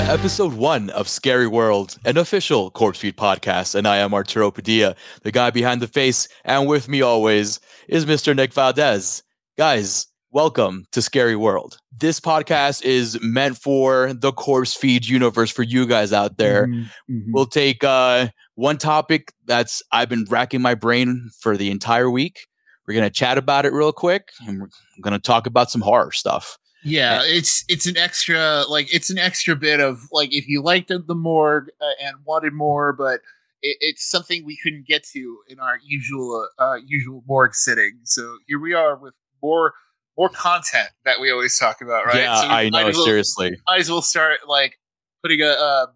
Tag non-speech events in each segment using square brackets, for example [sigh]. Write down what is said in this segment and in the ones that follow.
To episode one of Scary World, an official Corpsefeed podcast. And I am Arturo Padilla, the guy behind the face. And with me always is Mr. Nick Valdez. Guys, welcome to Scary World. This podcast is meant for the Corpsefeed universe for you guys out there. Mm-hmm, mhm. We'll take uh, one topic that's I've been racking my brain for the entire week. We're gonna chat about it real quick, and we're gonna talk about some horror stuff. Yeah, it's it's an extra like it's an extra bit of like if you liked the morgue uh, and wanted more, but it, it's something we couldn't get to in our usual uh, usual morgue sitting. So here we are with more more content that we always talk about, right? Yeah, so I know. well- seriously, Might as well start like putting a um,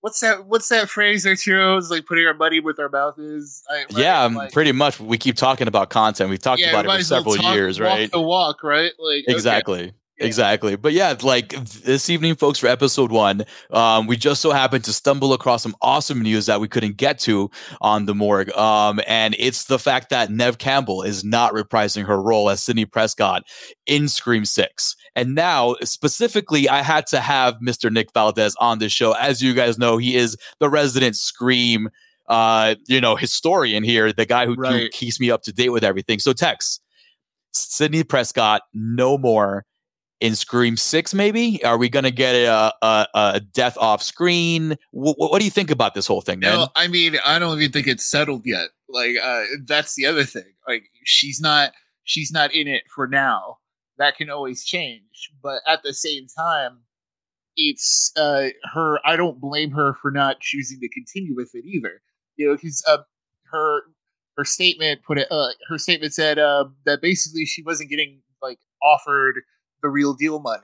what's that? What's that phrase? Arturo is like putting our money with our mouth is. I, yeah, um, Like- pretty much. We keep talking about content. We've talked yeah, about it for as well several talk- years, right? The walk, right? Like. Exactly. Exactly. But yeah, like this evening, folks, for episode one, um, we just so happened to stumble across some awesome news that we couldn't get to on the morgue. Um, and it's the fact that Neve Campbell is not reprising her role as Sidney Prescott in Scream 6. And now, specifically, I had to have Mr. Nick Valdez on this show. As you guys know, he is the resident Scream, uh, you know, historian here, the guy who, who Right. keeps me up to date with everything. So, Tex, Sidney Prescott, no more in Scream Six. Maybe are we going to get a, a a death off screen? What, what do you think about this whole thing? No, I mean, I don't even think it's settled yet. Like, uh, that's the other thing. Like, she's not, she's not in it for now. That can always change. But at the same time, it's uh, her. I don't blame her for not choosing to continue with it either. You know, because uh, her her statement put it. Uh, her statement said uh, that basically she wasn't getting like offered the real deal money.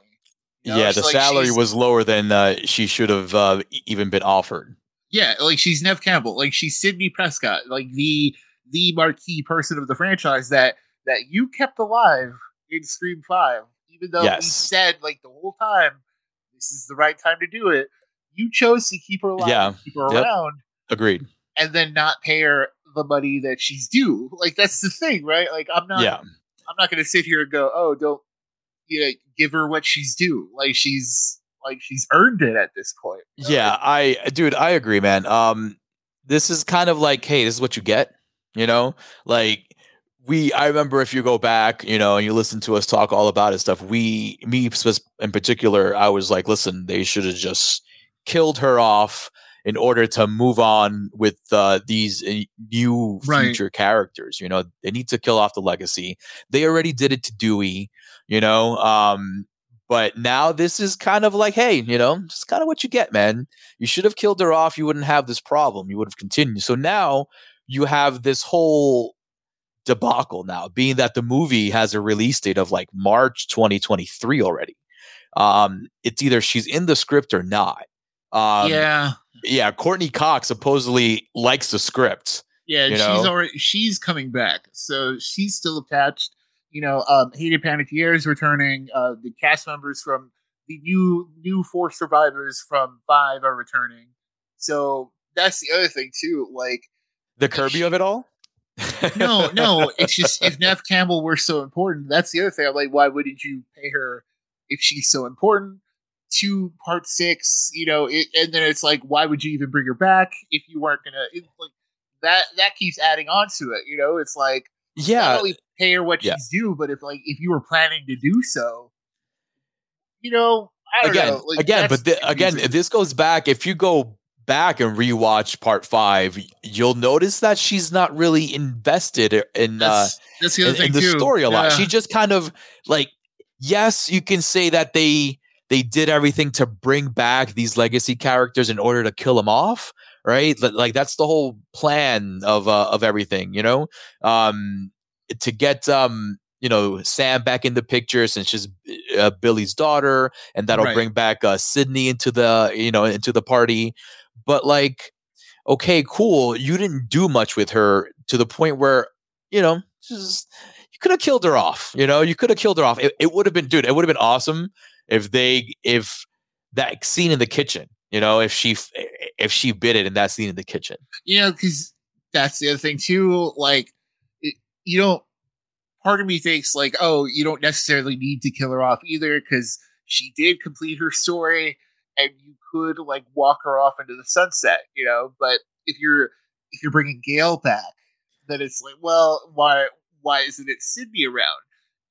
You know, yeah, it's the like salary was lower than uh, she should have uh, even been offered. Yeah, like she's Neve Campbell, like she's Sidney Prescott, like the the marquee person of the franchise that that you kept alive in Scream Five, even though we said like the whole time this is the right time to do it. You chose to keep her alive, Yeah. keep her Yep. around, Agreed. and then not pay her the money that she's due. Like that's the thing, right? Like I'm not, yeah, I'm not going to sit here and go, oh, don't you know, give her what she's due. Like she's like she's earned it at this point. you know? yeah. I, dude, I agree, man. Um, this is kind of like, hey, this is what you get. You know, like we. I remember if you go back, you know, and you listen to us talk all about it stuff. We, me in particular, I was like, listen, they should have just killed her off in order to move on with uh, these uh, new Right. future characters. You know, they need to kill off the legacy. They already did it to Dewey. You know, um, but now this is kind of like, hey, you know, just kind of what you get, man. You should have killed her off. You wouldn't have this problem. You would have continued. So now you have this whole debacle now, being that the movie has a release date of like March 2023 already. Um, it's either she's in the script or not. Um, yeah. yeah. Courteney Cox supposedly likes the script. Yeah, she's know? already she's coming back, so she's still attached. You know, um, Hayden Panettiere is returning. Uh, the cast members from the new new four survivors from Five are returning. So that's the other thing too. Like, The Kirby of it all. [laughs] no, no, it's just if [laughs] Neve Campbell were so important, that's the other thing. I'm like, why wouldn't you pay her if she's so important? To part six, you know, it, and then it's like, why would you even bring her back if you weren't gonna? It, like that that keeps adding on to it. You know, it's like Yeah, only pay her what yeah. she's due, but if like if you were planning to do so, you know, I don't again, know. Like, again, but thi- again, this goes back. If you go back and rewatch part five, you'll notice that she's not really invested in uh, that's, that's the in, in the story a lot. Yeah. She just kind of like, yes, you can say that they they did everything to bring back these legacy characters in order to kill them off, right? Like that's the whole plan of uh, of everything, you know. Um, to get um, you know, Sam back in the picture since she's uh, Billy's daughter, and that'll Right. bring back uh, Sidney into the you know into the party. But like, okay, cool, you didn't do much with her to the point where you know just you could have killed her off. You know, you could have killed her off. It, it would have been, dude. It would have been awesome if they if that scene in the kitchen. You know, if she if she bit it in that scene in the kitchen. you know, because that's the other thing too. Like, it, you don't. Part of me thinks like, oh, you don't necessarily need to kill her off either, because she did complete her story. and you could like walk her off into the sunset, you know. But if you're if you're bringing Gale back, then it's like, well, why why isn't it Sidney around?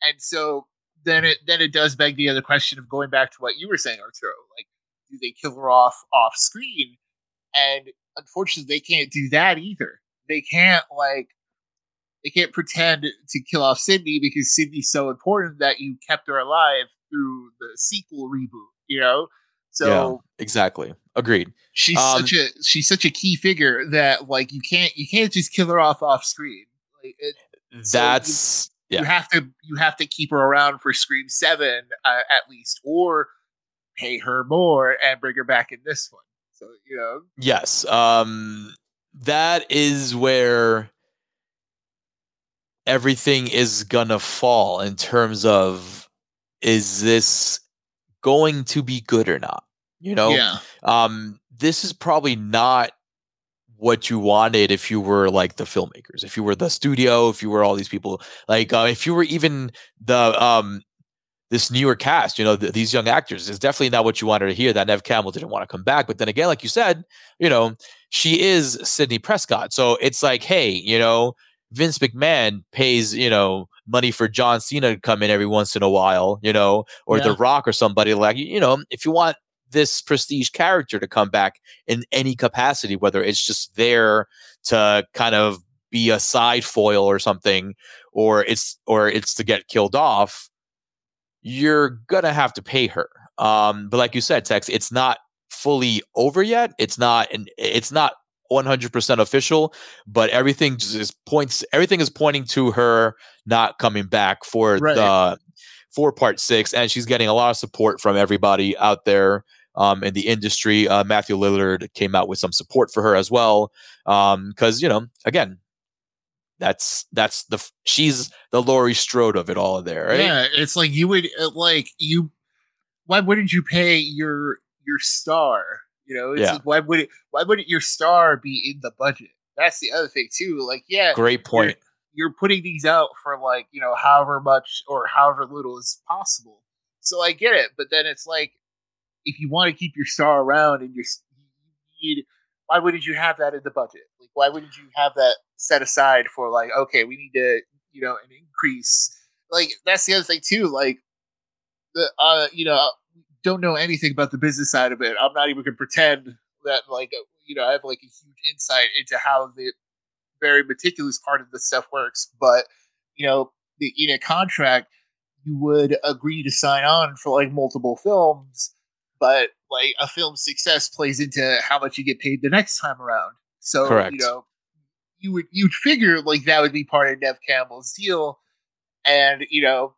And so then it then it does beg the other question of going back to what you were saying, Arturo. Like, do they kill her off off screen? And unfortunately, they can't do that either. They can't like they can't pretend to kill off Sidney because Sidney's so important that you kept her alive through the sequel reboot. You know, so yeah, exactly. Agreed. She's um, such a she's such a key figure that like you can't you can't just kill her off off screen. Like it, that's so you, yeah. you have to you have to keep her around for Scream Seven uh, at least, or pay her more and bring her back in this one. So you know. Yes. Um. That is where everything is gonna fall in terms of is this going to be good or not? You know, yeah. um, this is probably not what you wanted if you were like the filmmakers, if you were the studio, if you were all these people, like uh, if you were even the um this newer cast, you know, th- these young actors is definitely not what you wanted to hear. That Neve Campbell didn't want to come back, but then again, like you said, you know, she is Sidney Prescott, so it's like, hey, you know, Vince McMahon pays, you know, money for John Cena to come in every once in a while, you know, or yeah. The Rock or somebody like, you know, if you want this prestige character to come back in any capacity, whether it's just there to kind of be a side foil or something, or it's or it's to get killed off, you're gonna have to pay her. Um, but like you said, Tex, it's not fully over yet. It's not, and it's not 100% official, but everything just points everything is pointing to her not coming back for right. the for part 6 and she's getting a lot of support from everybody out there um, in the industry. Uh, Matthew Lillard came out with some support for her as well because um, you know again that's that's the she's the Laurie Strode of it all there, right? Yeah, it's like you would uh, like you. Why wouldn't you pay your your star you know, yeah. Like, why would it? Why wouldn't your star be in the budget? That's the other thing too. Like, yeah, great point. You're, you're putting these out for like you know however much or however little is possible. So I get it, but then it's like if you want to keep your star around and you're you need, why wouldn't you have that in the budget? Like, why wouldn't you have that set aside for like, okay, we need to, you know, an increase. Like that's the other thing too. Like the, uh, you know, don't know anything about the business side of it. I'm not even going to pretend that like you know I have like a huge insight into how the very meticulous part of the stuff works. But you know, the, in a contract, you would agree to sign on for like multiple films, but like a film's success plays into how much you get paid the next time around. So Correct. you know, you would you'd figure like that would be part of Neve Campbell's deal, and you know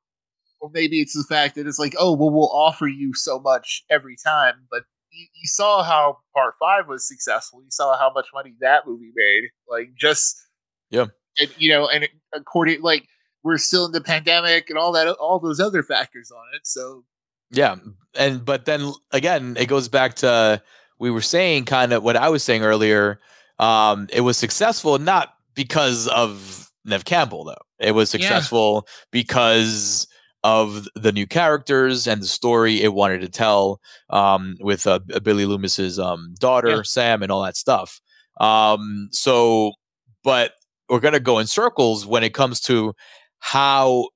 or maybe it's the fact that it's like, oh, well, we'll offer you so much every time. But you, you saw how part five was successful. You saw how much money that movie made. Like, just yeah, and you know, and according like we're still in the pandemic and all that, all those other factors on it. So yeah, and but then again, it goes back to we were saying kind of what I was saying earlier. Um, it was successful not because of Neve Campbell though. It was successful yeah. because of the new characters and the story it wanted to tell um, with uh, Billy Loomis's um, daughter yeah. Sam and all that stuff. Um, so, but we're gonna go in circles when it comes to how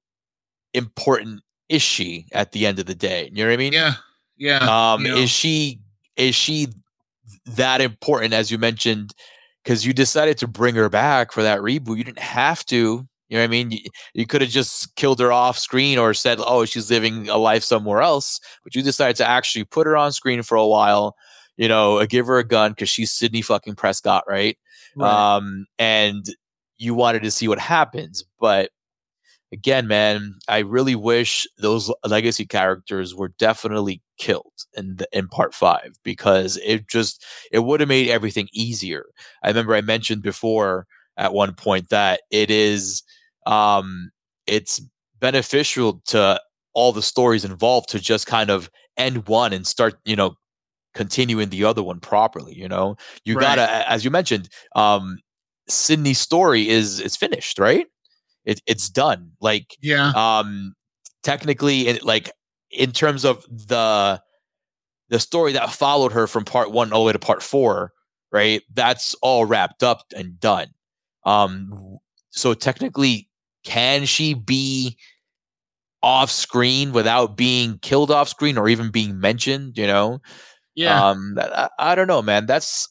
important is she at the end of the day? You know what I mean? Yeah, yeah. Um, know. Is she is she that important as you mentioned? Because you decided to bring her back for that reboot. You didn't have to you know what I mean? You, you could have just killed her off screen or said, oh, she's living a life somewhere else. But you decided to actually put her on screen for a while, you know, uh, give her a gun because she's Sidney fucking Prescott, right? right? Um, and you wanted to see what happens. But again, man, I really wish those legacy characters were definitely killed in the, in part five because it just it would have made everything easier. I remember I mentioned before at one point that it is um, it's beneficial to all the stories involved to just kind of end one and start, you know, continuing the other one properly. You know, you right. gotta, as you mentioned, um, Sidney's story is is finished, right? It, it's done. Like, yeah. Um, technically, it, like in terms of the the story that followed her from part one all the way to part four, right? That's all wrapped up and done. Um, so technically, can she be off screen without being killed off screen or even being mentioned? You know, Yeah. um, I, I don't know, man. That's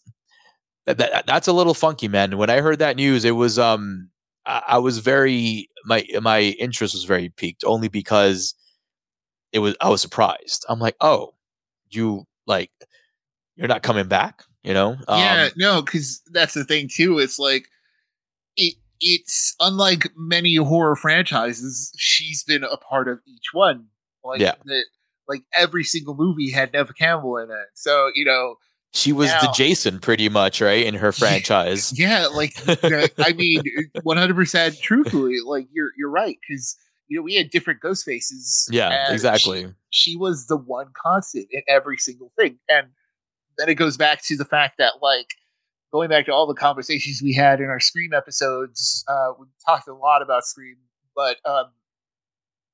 that, that that's a little funky, man. When I heard that news, it was um, I, I was very my my interest was very piqued only because it was I was surprised. I'm like, oh, you like you're not coming back, you know? yeah, Um, no, because that's the thing too. It's like it. It's unlike many horror franchises. She's been a part of each one. Like Yeah. the, like every single movie had Neve Campbell in it. So you know, she was the Jason pretty much, right? In her [laughs] franchise. yeah, like the- I [laughs] mean, one hundred percent. Truthfully, like you're you're right because you know we had different ghost faces. yeah, exactly. She, she was the one constant in every single thing, and then it goes back to the fact that like going back to all the conversations we had in our Scream episodes, uh, we talked a lot about Scream, but um,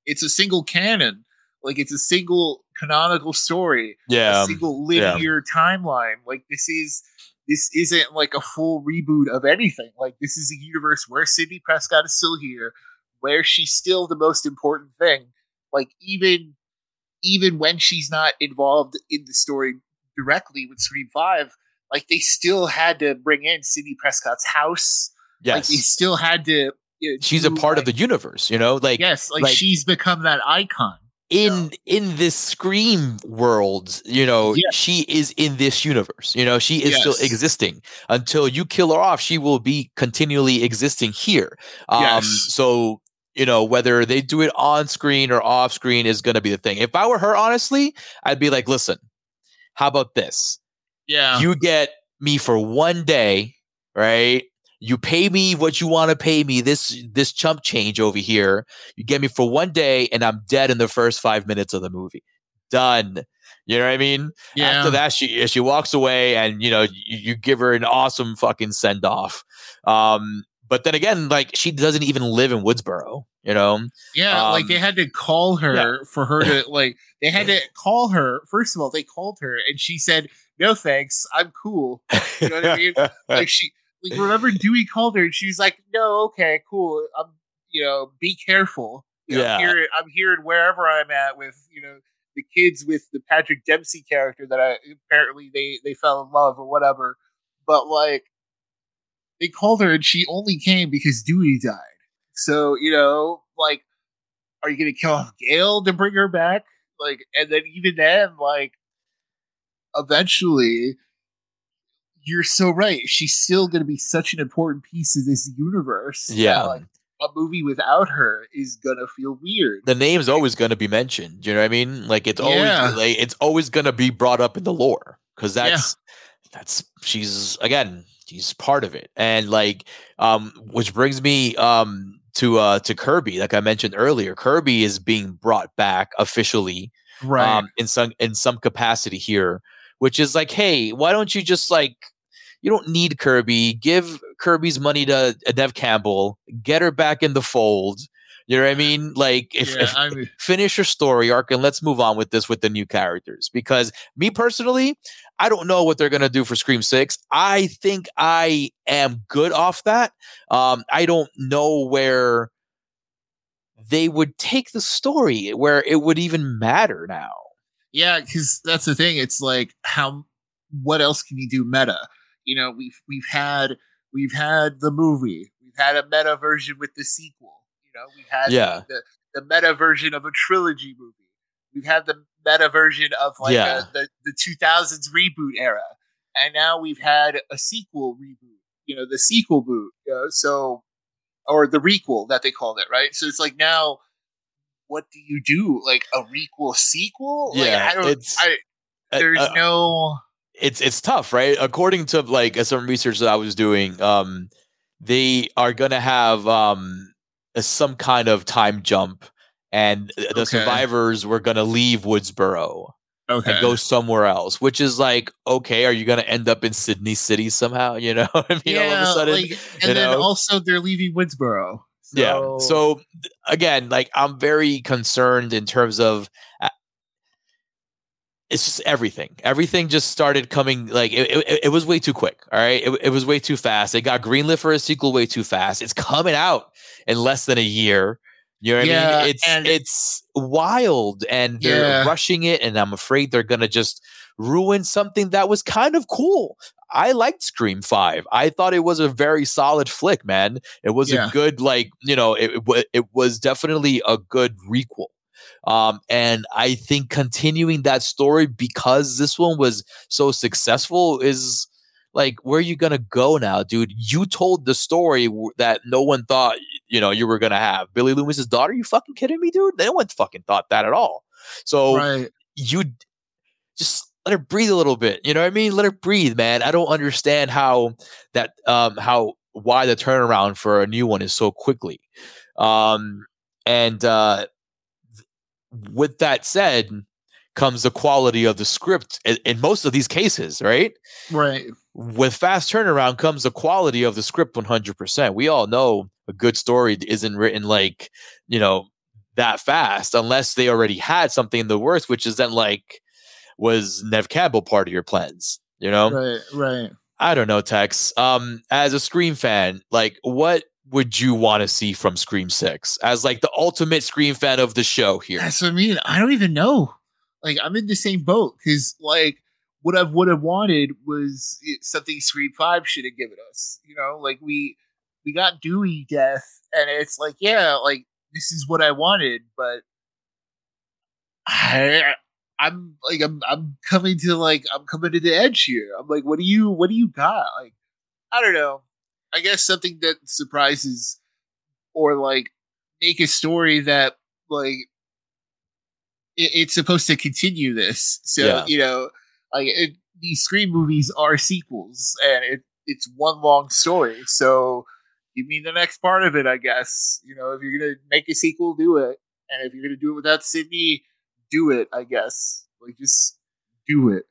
it's a single canon. Like it's a single canonical story Yeah. a um, single yeah. linear timeline. Like this is this isn't like a full reboot of anything. Like this is a universe where Sidney Prescott is still here, where she's still the most important thing. Like even even when she's not involved in the story directly with Scream Five, like they still had to bring in Sidney Prescott's house. Like yes. they still had to. you know, She's a do, part of the universe, you know? Like yes, like, like- she's become that icon. In in this scream world you know Yeah. she is in this universe you know she is still existing. Until you kill her off she will be continually existing here. Um Yes. so you know whether they do it on screen or off screen is going to be the thing. If i were her honestly i'd be like listen how about this? Yeah, you get me for one day, right? You pay me what you want to pay me, this this chump change over here. You get me for one day, and I'm dead in the first five minutes of the movie. Done. You know what I mean? yeah. After that, she she walks away, and you know you, you give her an awesome fucking send off. Um, but then again, like she doesn't even live in Woodsboro. You know? Yeah, like Um, they had to call her for her to [laughs] like they had to call her. First of all, they called her and she said, "No thanks, I'm cool." You know what I mean? [laughs] Like she like remember Dewey called her and she was like, "No, okay, cool. I'm you know, be careful. You know, Yeah. here I'm here wherever I'm at with, you know, the kids with the Patrick Dempsey character that I apparently they they fell in love or whatever. But like they called her and she only came because Dewey died. So, you know, like, are you gonna kill off Gale to bring her back? Like, and then even then, like, eventually, you're so right. She's still gonna be such an important piece of this universe. Yeah. like, a movie without her is gonna feel weird. the name's always going to be mentioned. You know what I mean? Like it's always like it's always going to be brought up in the lore because Yeah. that's that's she's again she's part of it, and like um, which brings me um to uh to Kirby, like I mentioned earlier. Kirby is being brought back officially Right. um in some in some capacity here, which is like, hey, why don't you just like you don't need Kirby. Give Kirby's money to Neve Campbell. Get her back in the fold. You know what I mean? Like if, yeah, if I mean, finish your story arc and let's move on with this with the new characters because me personally i don't know what they're going to do for scream 6 i think i am good off that um i don't know where they would take the story where it would even matter now yeah, because that's the thing. It's like how what else can you do meta? You know, we've we've had we've had the movie, we've had a meta version with the sequel. You know, we've had Yeah. the, the meta version of a trilogy movie. We've had the meta version of like Yeah. a, the the 2000s reboot era, and now we've had a sequel reboot. You know, the sequel boot. You know, so or the requel that they called it, right? So it's like now. What do you do? Like a requel sequel? Like, Yeah, I don't. I, there's uh, no it's it's tough right according to like uh, some research that i was doing um they are going to have um some kind of time jump and the Okay. survivors were going to leave woodsboro okay and go somewhere else, which is like, okay, are you going to end up in Sydney City somehow? You know, [laughs] I mean, all of a sudden, like, and you then know? also they're leaving Woodsboro. So, yeah. So again, like I'm very concerned in terms of. It's just everything. Everything just started coming like it, it, it was way too quick. All right. It, it was way too fast. It got greenlit for a sequel way too fast. It's coming out in less than a year. You know what yeah, I mean? It's it's wild and they're yeah. rushing it, and I'm afraid they're gonna just ruin something that was kind of cool. I liked Scream 5. I thought it was a very solid flick, man. It was yeah. a good, like, you know, it, it, it was definitely a good requel. Um, and I think continuing that story because this one was so successful is like, where are you going to go now, dude? You told the story that no one thought, you know, you were going to have. Billy Loomis's daughter? You fucking kidding me, dude? No one fucking thought that at all. So right. you just let her breathe a little bit. You know what I mean? Let her breathe, man. I don't understand how that um how why the turnaround for a new one is so quickly. Um and uh with that said comes the quality of the script in, in most of these cases, right? Right. With fast turnaround comes the quality of the script 100%. We all know a good story isn't written like, you know, that fast unless they already had something in the works, which is then like was Neve Campbell part of your plans? You know, right, right. I don't know, Tex. Um, as a Scream fan, like, what would you want to see from Scream Six as like the ultimate Scream fan of the show here? That's what I mean. I don't even know. Like, I'm in the same boat because, like, what I would have wanted was something Scream Five should have given us. You know, like we we got Dewey death, and it's like, yeah, like this is what I wanted, but I I'm like I'm I'm coming to like I'm coming to the edge here. I'm like, what do you what do you got? Like, I don't know. I guess something that surprises or like make a story that like it, it's supposed to continue this. So yeah. you know, like it, these Scream movies are sequels, and it it's one long story. So give me the next part of it, I guess. You know, if you're gonna make a sequel, do it. And if you're gonna do it without Sidney, do it, I guess. Like just do it.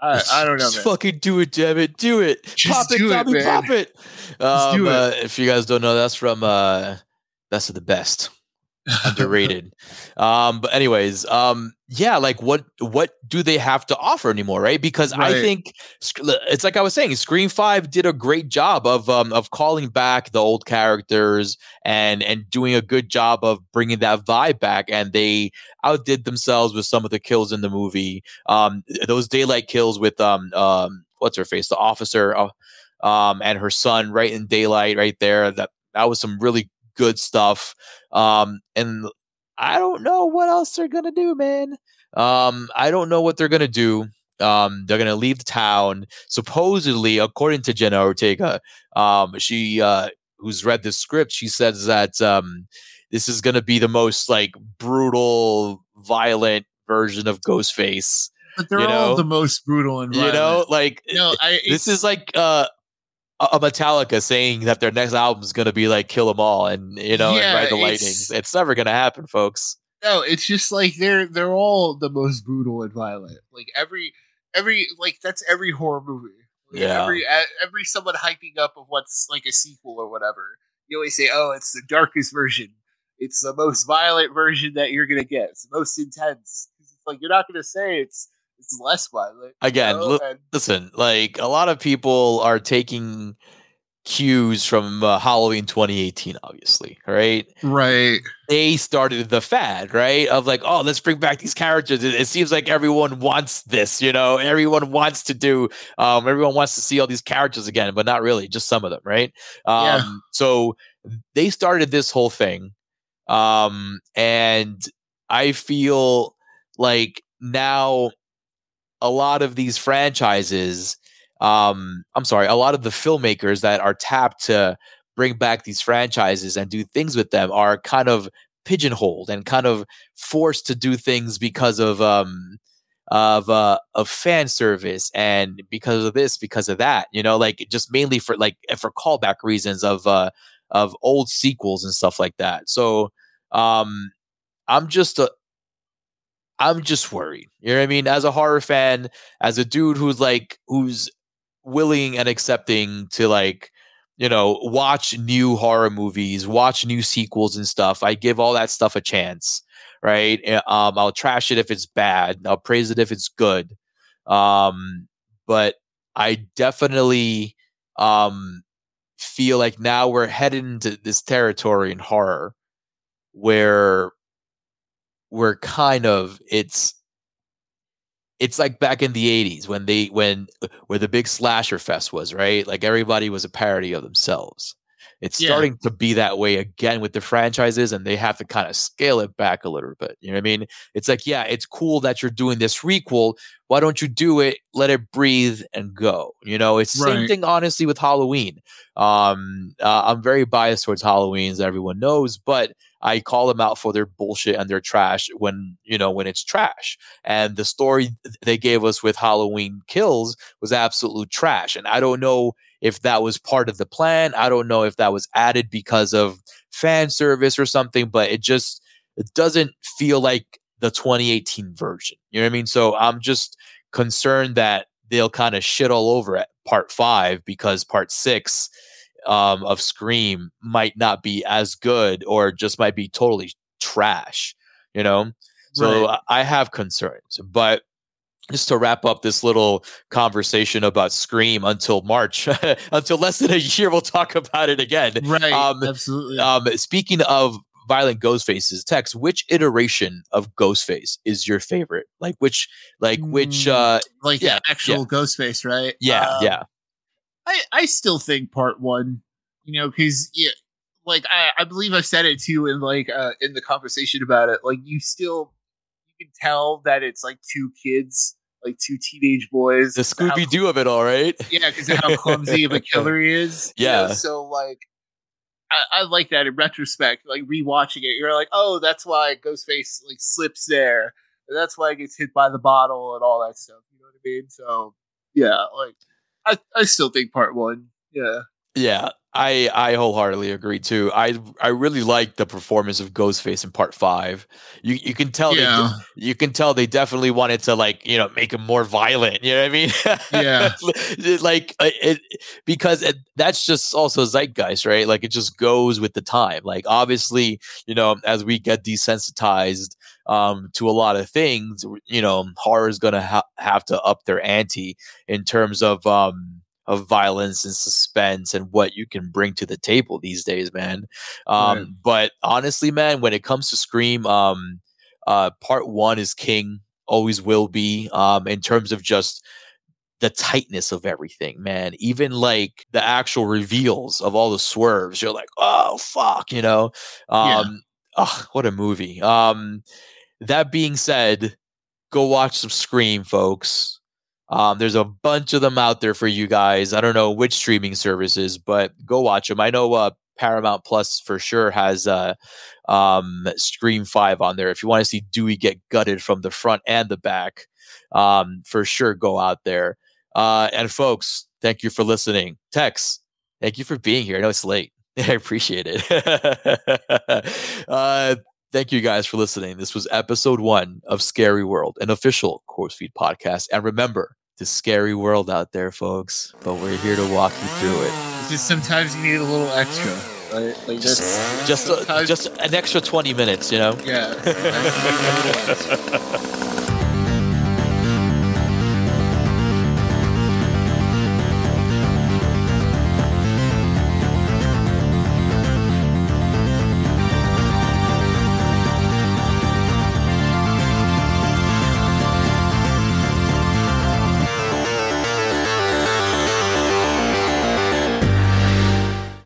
I, I don't know. Just man. fucking do it, damn it. Do it. Just pop it, Tommy, pop it. Um, do it. Uh, if you guys don't know, that's from uh Best of the Best. Underrated. um, but anyways, um, yeah, like what what do they have to offer anymore, right? Because right. I think it's like I was saying, Scream Five did a great job of um, of calling back the old characters and and doing a good job of bringing that vibe back, and they outdid themselves with some of the kills in the movie. Um, those daylight kills with um um what's her face, the officer, uh, um, and her son, right in daylight, right there. That that was some really good stuff. Um, and I don't know what else they're gonna do, man. Um, I don't know what they're gonna do. Um, they're gonna leave the town. Supposedly, according to Jenna Ortega, um, she uh, who's read the script, she says that um, this is gonna be the most like brutal, violent version of Ghostface. But they're you know? all the most brutal and violent. You know, like no, I, this is like uh, a Metallica saying that their next album is going to be like Kill 'Em All and you know yeah, and Ride the Lightning. It's never going to happen, folks. No, it's just like they're they're all the most brutal and violent. Like every every like that's every horror movie. Like yeah. Every every someone hyping up of what's like a sequel or whatever. You always say, "Oh, it's the darkest version. It's the most violent version that you're gonna get. It's the most intense." It's like you're not gonna say it's it's less violent. Again, you know? l- listen, like a lot of people are taking cues from uh, Halloween 2018, obviously, right? Right. They started the fad, right? Of like, oh, let's bring back these characters. It, it, seems like everyone wants this, you know, everyone wants to do, um, everyone wants to see all these characters again, but not really, just some of them, right? Um, yeah. So they started this whole thing. Um, and I feel like now a lot of these franchises um i'm sorry a lot of the filmmakers that are tapped to bring back these franchises and do things with them are kind of pigeonholed and kind of forced to do things because of um of uh of fan service and because of this because of that you know like just mainly for like for callback reasons of uh of old sequels and stuff like that. So um i'm just a, I'm just worried. You know what I mean? As a horror fan, as a dude who's like who's willing and accepting to like, you know, watch new horror movies, watch new sequels and stuff. I give all that stuff a chance. right? Eh, um, I'll trash it if it's bad. I'll praise it if it's good. Um, but I definitely um, feel like now we're headed into this territory in horror where we're kind of it's it's like back in the 80s when they when where the big slasher fest was right? Like everybody was a parody of themselves. It's yeah. starting to be that way again with the franchises and they have to kind of scale it back a little bit you know what i mean? It's like yeah it's cool that you're doing this requel. Why don't you do it? Let it breathe and go you know? It's the right. same thing honestly with halloween. Um uh, i'm very biased towards halloween as everyone knows but I call them out for their bullshit and their trash when, you know, when it's trash. And the story they gave us with Halloween Kills was absolute trash. And I don't know if that was part of the plan. I don't know if that was added because of fan service or something, but it just it doesn't feel like the 2018 version. You know what I mean? So I'm just concerned that they'll kind of shit all over at part five because part six um, of Scream might not be as good or just might be totally trash, you know? So right. I have concerns. But just to wrap up this little conversation about Scream until March, [laughs] until less than a year, we'll talk about it again. Right. Um, absolutely. Um, speaking of violent ghost faces Tex which iteration of ghostface is your favorite like which like which mm, uh like yeah, actual yeah. ghostface right yeah um, yeah I I still think part one, you know, because yeah, like I, I believe I said it too in like uh, in the conversation about it. Like you still you can tell that it's like two kids, like two teenage boys. The Scooby Doo of it all, right? [laughs] Yeah, because how clumsy of a [laughs] killer he is. Yeah. You know? So like. I, I, like that in retrospect, like rewatching it, you're like, oh, that's why Ghostface like slips there. That's why he gets hit by the bottle and all that stuff. You know what I mean? So yeah, like I, I still think part one. Yeah. Yeah, I I wholeheartedly agree too. I I really like the performance of Ghostface in part five. You you can tell yeah. they, you can tell they definitely wanted to like you know make him more violent. You know what I mean? Yeah, [laughs] like uh, it, because it, that's just also zeitgeist, right? Like it just goes with the time. Like obviously, you know, as we get desensitized um, to a lot of things, you know, horror is going to ha- have to up their ante in terms of, um, of violence and suspense and what you can bring to the table these days, man. Um, right. But honestly, man, when it comes to Scream, um, uh, part one is king, always will be. Um, in terms of just the tightness of everything, man. Even like the actual reveals of all the swerves, you're like, oh fuck, you know. Um, yeah. oh, what a movie. Um, that being said, go watch some Scream, folks. Um, there's a bunch of them out there for you guys. I don't know which streaming services, but go watch them. I know uh, Paramount Plus for sure has uh, um, Scream 5 on there. If you want to see Dewey get gutted from the front and the back, um, for sure go out there. Uh, and folks, thank you for listening. Tex, thank you for being here. I know it's late. [laughs] I appreciate it. [laughs] uh, Thank you guys for listening. This was episode one of Scary World, an official Corpsefeed podcast. And remember, the scary world out there, folks. But we're here to walk you through it. just sometimes you need a little extra. Right? Like just, just, a, just an extra 20 minutes, you know? Yeah. [laughs]